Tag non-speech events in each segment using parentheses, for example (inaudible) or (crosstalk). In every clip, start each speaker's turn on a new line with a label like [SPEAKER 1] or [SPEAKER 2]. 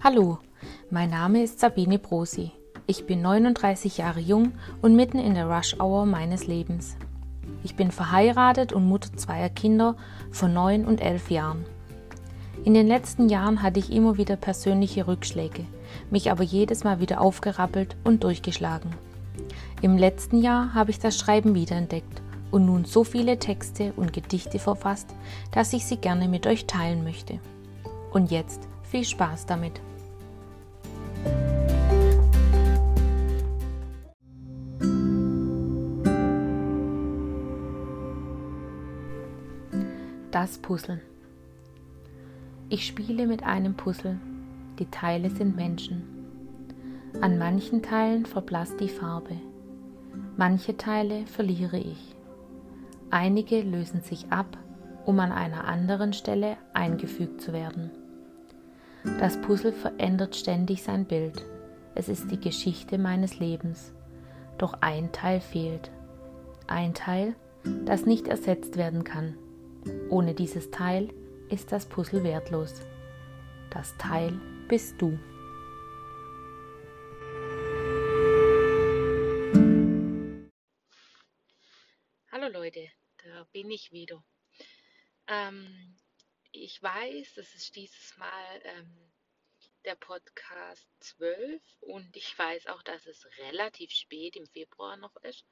[SPEAKER 1] Hallo, mein Name ist Sabine Brosi. Ich bin 39 Jahre jung und mitten in der Rush-Hour meines Lebens. Ich bin verheiratet und Mutter zweier Kinder von 9 und 11 Jahren. In den letzten Jahren hatte ich immer wieder persönliche Rückschläge, mich aber jedes Mal wieder aufgerappelt und durchgeschlagen. Im letzten Jahr habe ich das Schreiben wiederentdeckt und nun so viele Texte und Gedichte verfasst, dass ich sie gerne mit euch teilen möchte. Und jetzt viel Spaß damit! Das Puzzle. Ich spiele mit einem Puzzle. Die Teile sind Menschen. An manchen Teilen verblasst die Farbe. Manche Teile verliere ich. Einige lösen sich ab, um an einer anderen Stelle eingefügt zu werden. Das Puzzle verändert ständig sein Bild. Es ist die Geschichte meines Lebens. Doch ein Teil fehlt. Ein Teil, das nicht ersetzt werden kann. Ohne dieses Teil ist das Puzzle wertlos. Das Teil bist du.
[SPEAKER 2] Hallo Leute, da bin ich wieder. Ähm, ich weiß, das ist dieses Mal ähm, der Podcast 12 und ich weiß auch, dass es relativ spät im Februar noch ist.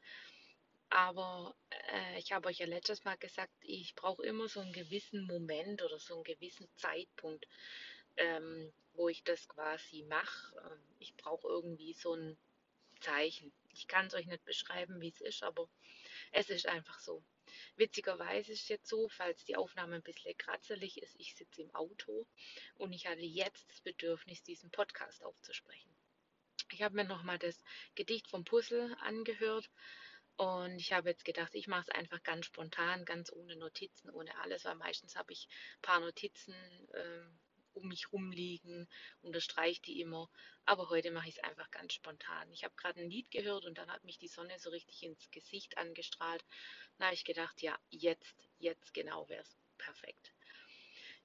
[SPEAKER 2] Aber äh, ich habe euch ja letztes Mal gesagt, ich brauche immer so einen gewissen Moment oder so einen gewissen Zeitpunkt, ähm, wo ich das quasi mache. Ähm, ich brauche irgendwie so ein Zeichen. Ich kann es euch nicht beschreiben, wie es ist, aber es ist einfach so. Witzigerweise ist es jetzt so, falls die Aufnahme ein bisschen kratzelig ist, ich sitze im Auto und ich hatte jetzt das Bedürfnis, diesen Podcast aufzusprechen. Ich habe mir nochmal das Gedicht vom Puzzle angehört und ich habe jetzt gedacht, ich mache es einfach ganz spontan, ganz ohne Notizen, ohne alles, weil meistens habe ich ein paar Notizen äh, um mich rumliegen, unterstreiche die immer. Aber heute mache ich es einfach ganz spontan. Ich habe gerade ein Lied gehört und dann hat mich die Sonne so richtig ins Gesicht angestrahlt. Da habe ich gedacht, ja, jetzt, jetzt genau wäre es perfekt.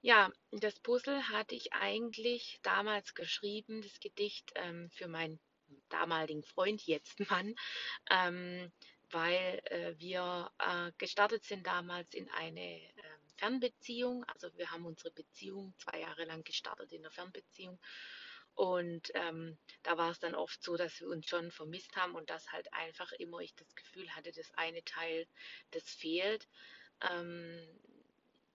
[SPEAKER 2] Ja, das Puzzle hatte ich eigentlich damals geschrieben, das Gedicht ähm, für meinen damaligen Freund, jetzt Mann. Ähm, weil äh, wir äh, gestartet sind damals in eine Fernbeziehung. Also wir haben unsere Beziehung zwei Jahre lang gestartet in der Fernbeziehung. Und ähm, da war es dann oft so, dass wir uns schon vermisst haben und dass halt einfach immer ich das Gefühl hatte, das eine Teil, das fehlt. Ähm,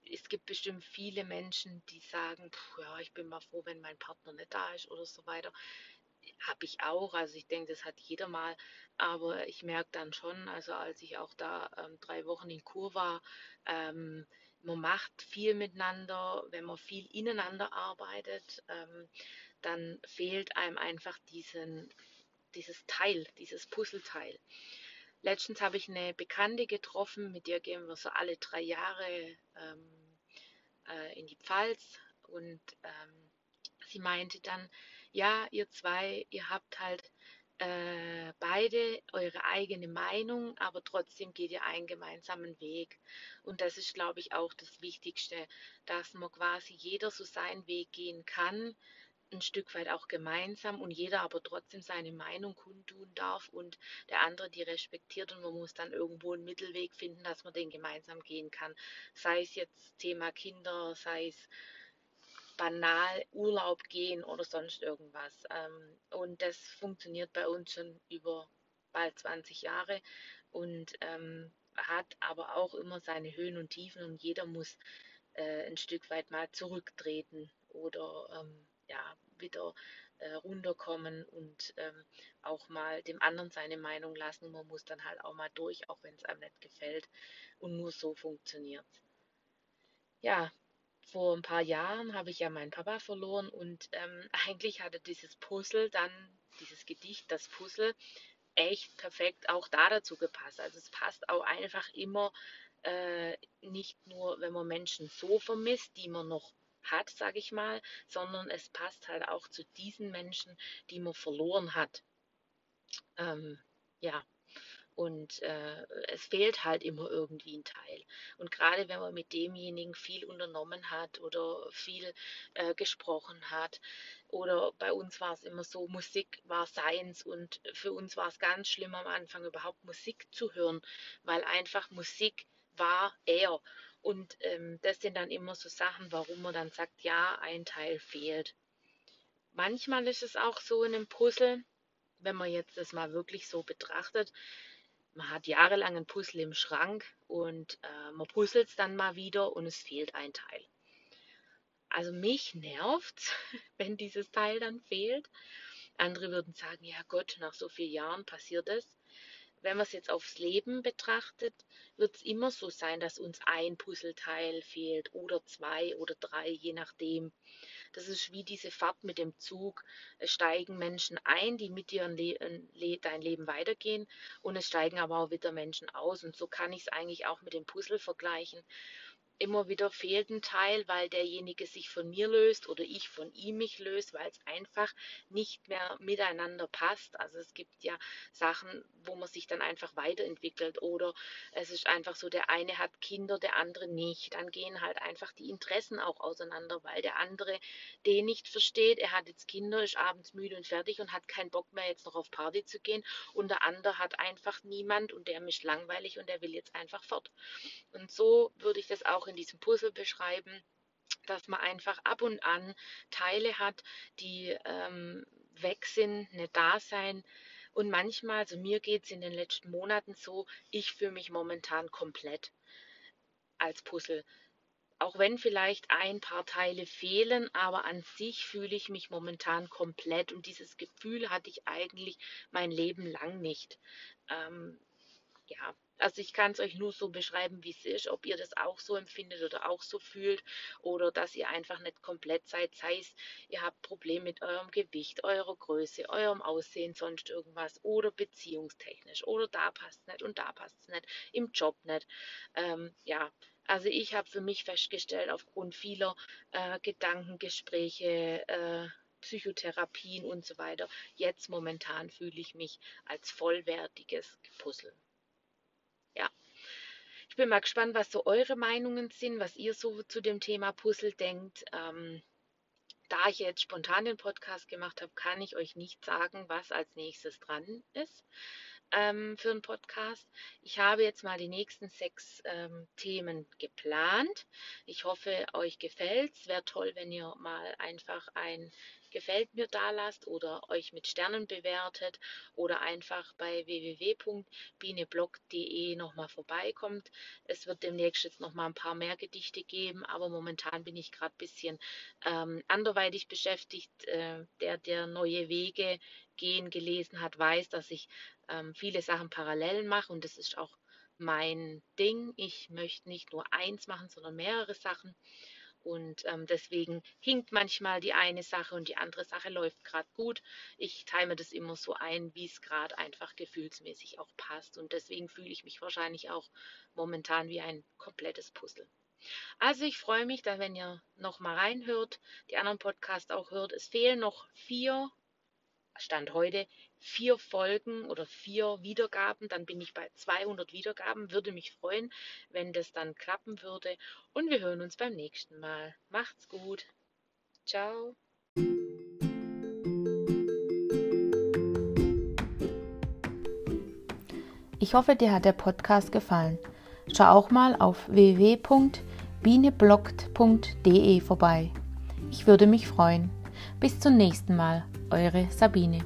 [SPEAKER 2] es gibt bestimmt viele Menschen, die sagen, ja, ich bin mal froh, wenn mein Partner nicht da ist oder so weiter habe ich auch. Also ich denke, das hat jeder mal. Aber ich merke dann schon, also als ich auch da ähm, drei Wochen in Kur war, ähm, man macht viel miteinander, wenn man viel ineinander arbeitet, ähm, dann fehlt einem einfach diesen, dieses Teil, dieses Puzzleteil. Letztens habe ich eine Bekannte getroffen, mit der gehen wir so alle drei Jahre ähm, äh, in die Pfalz und ähm, sie meinte dann, ja, ihr zwei, ihr habt halt äh, beide eure eigene Meinung, aber trotzdem geht ihr einen gemeinsamen Weg. Und das ist, glaube ich, auch das Wichtigste, dass man quasi jeder so seinen Weg gehen kann, ein Stück weit auch gemeinsam und jeder aber trotzdem seine Meinung kundtun darf und der andere die respektiert und man muss dann irgendwo einen Mittelweg finden, dass man den gemeinsam gehen kann. Sei es jetzt Thema Kinder, sei es banal Urlaub gehen oder sonst irgendwas. Ähm, und das funktioniert bei uns schon über bald 20 Jahre und ähm, hat aber auch immer seine Höhen und Tiefen und jeder muss äh, ein Stück weit mal zurücktreten oder ähm, ja, wieder äh, runterkommen und ähm, auch mal dem anderen seine Meinung lassen. Man muss dann halt auch mal durch, auch wenn es einem nicht gefällt. Und nur so funktioniert Ja, vor ein paar Jahren habe ich ja meinen Papa verloren und ähm, (laughs) eigentlich hatte dieses Puzzle dann, dieses Gedicht, das Puzzle, echt perfekt auch da dazu gepasst. Also es passt auch einfach immer äh, nicht nur, wenn man Menschen so vermisst, die man noch hat, sage ich mal, sondern es passt halt auch zu diesen Menschen, die man verloren hat. Ähm, ja, Und äh, es fehlt halt immer irgendwie ein Teil. Und gerade wenn man mit demjenigen viel unternommen hat oder viel äh, gesprochen hat, oder bei uns war es immer so, Musik war seins und für uns war es ganz schlimm am Anfang überhaupt Musik zu hören, weil einfach Musik war er. Und ähm, das sind dann immer so Sachen, warum man dann sagt, ja, ein Teil fehlt. Manchmal ist es auch so in einem Puzzle, wenn man jetzt das mal wirklich so betrachtet, man hat jahrelang ein Puzzle im Schrank und äh, man puzzelt es dann mal wieder und es fehlt ein Teil. Also mich nervt, (laughs) wenn dieses Teil dann fehlt. Andere würden sagen, ja Gott, nach so vielen Jahren passiert es wenn man es jetzt aufs Leben betrachtet, wird es immer so sein, dass uns ein Puzzleteil fehlt oder zwei oder drei, je nachdem. Das ist wie diese Fahrt mit dem Zug. Es steigen Menschen ein, die mit dir dein Leben weitergehen und es steigen aber auch wieder Menschen aus. Und so kann ich es eigentlich auch mit dem Puzzle vergleichen immer wieder fehlt ein Teil, weil derjenige sich von mir löst oder ich von ihm mich löst, weil es einfach nicht mehr miteinander passt. Also es gibt ja Sachen, wo man sich dann einfach weiterentwickelt oder es ist einfach so, der eine hat Kinder, der andere nicht. Dann gehen halt einfach die Interessen auch auseinander, weil der andere den nicht versteht. Er hat jetzt Kinder, ist abends müde und fertig und hat keinen Bock mehr jetzt noch auf Party zu gehen und der andere hat einfach niemand und der mischt langweilig und der will jetzt einfach fort. Und so würde ich das auch in diesem Puzzle beschreiben, dass man einfach ab und an Teile hat, die ähm, weg sind, nicht da sein. Und manchmal, also mir geht es in den letzten Monaten so, ich fühle mich momentan komplett als Puzzle. Auch wenn vielleicht ein paar Teile fehlen, aber an sich fühle ich mich momentan komplett und dieses Gefühl hatte ich eigentlich mein Leben lang nicht. Ähm, ja, also ich kann es euch nur so beschreiben, wie es ist, ob ihr das auch so empfindet oder auch so fühlt oder dass ihr einfach nicht komplett seid. Sei es, ihr habt Probleme mit eurem Gewicht, eurer Größe, eurem Aussehen, sonst irgendwas oder beziehungstechnisch oder da passt es nicht und da passt es nicht, im Job nicht. Ähm, ja, also ich habe für mich festgestellt, aufgrund vieler äh, Gedankengespräche, äh, Psychotherapien und so weiter, jetzt momentan fühle ich mich als vollwertiges Puzzle. Ich bin mal gespannt, was so eure Meinungen sind, was ihr so zu dem Thema Puzzle denkt. Ähm, da ich jetzt spontan den Podcast gemacht habe, kann ich euch nicht sagen, was als nächstes dran ist ähm, für einen Podcast. Ich habe jetzt mal die nächsten sechs ähm, Themen geplant. Ich hoffe, euch gefällt es. Wäre toll, wenn ihr mal einfach ein gefällt mir da lasst oder euch mit Sternen bewertet oder einfach bei www.bieneblock.de nochmal vorbeikommt. Es wird demnächst jetzt nochmal ein paar mehr Gedichte geben, aber momentan bin ich gerade ein bisschen ähm, anderweitig beschäftigt. Äh, der, der neue Wege gehen gelesen hat, weiß, dass ich ähm, viele Sachen parallel mache und das ist auch mein Ding. Ich möchte nicht nur eins machen, sondern mehrere Sachen. Und ähm, deswegen hinkt manchmal die eine Sache und die andere Sache läuft gerade gut. Ich mir das immer so ein, wie es gerade einfach gefühlsmäßig auch passt. Und deswegen fühle ich mich wahrscheinlich auch momentan wie ein komplettes Puzzle. Also ich freue mich, dass wenn ihr noch mal reinhört, die anderen Podcasts auch hört. Es fehlen noch vier Stand heute vier Folgen oder vier Wiedergaben, dann bin ich bei 200 Wiedergaben. Würde mich freuen, wenn das dann klappen würde. Und wir hören uns beim nächsten Mal. Macht's gut. Ciao.
[SPEAKER 1] Ich hoffe, dir hat der Podcast gefallen. Schau auch mal auf www.bieneblockt.de vorbei. Ich würde mich freuen. Bis zum nächsten Mal. Eure Sabine.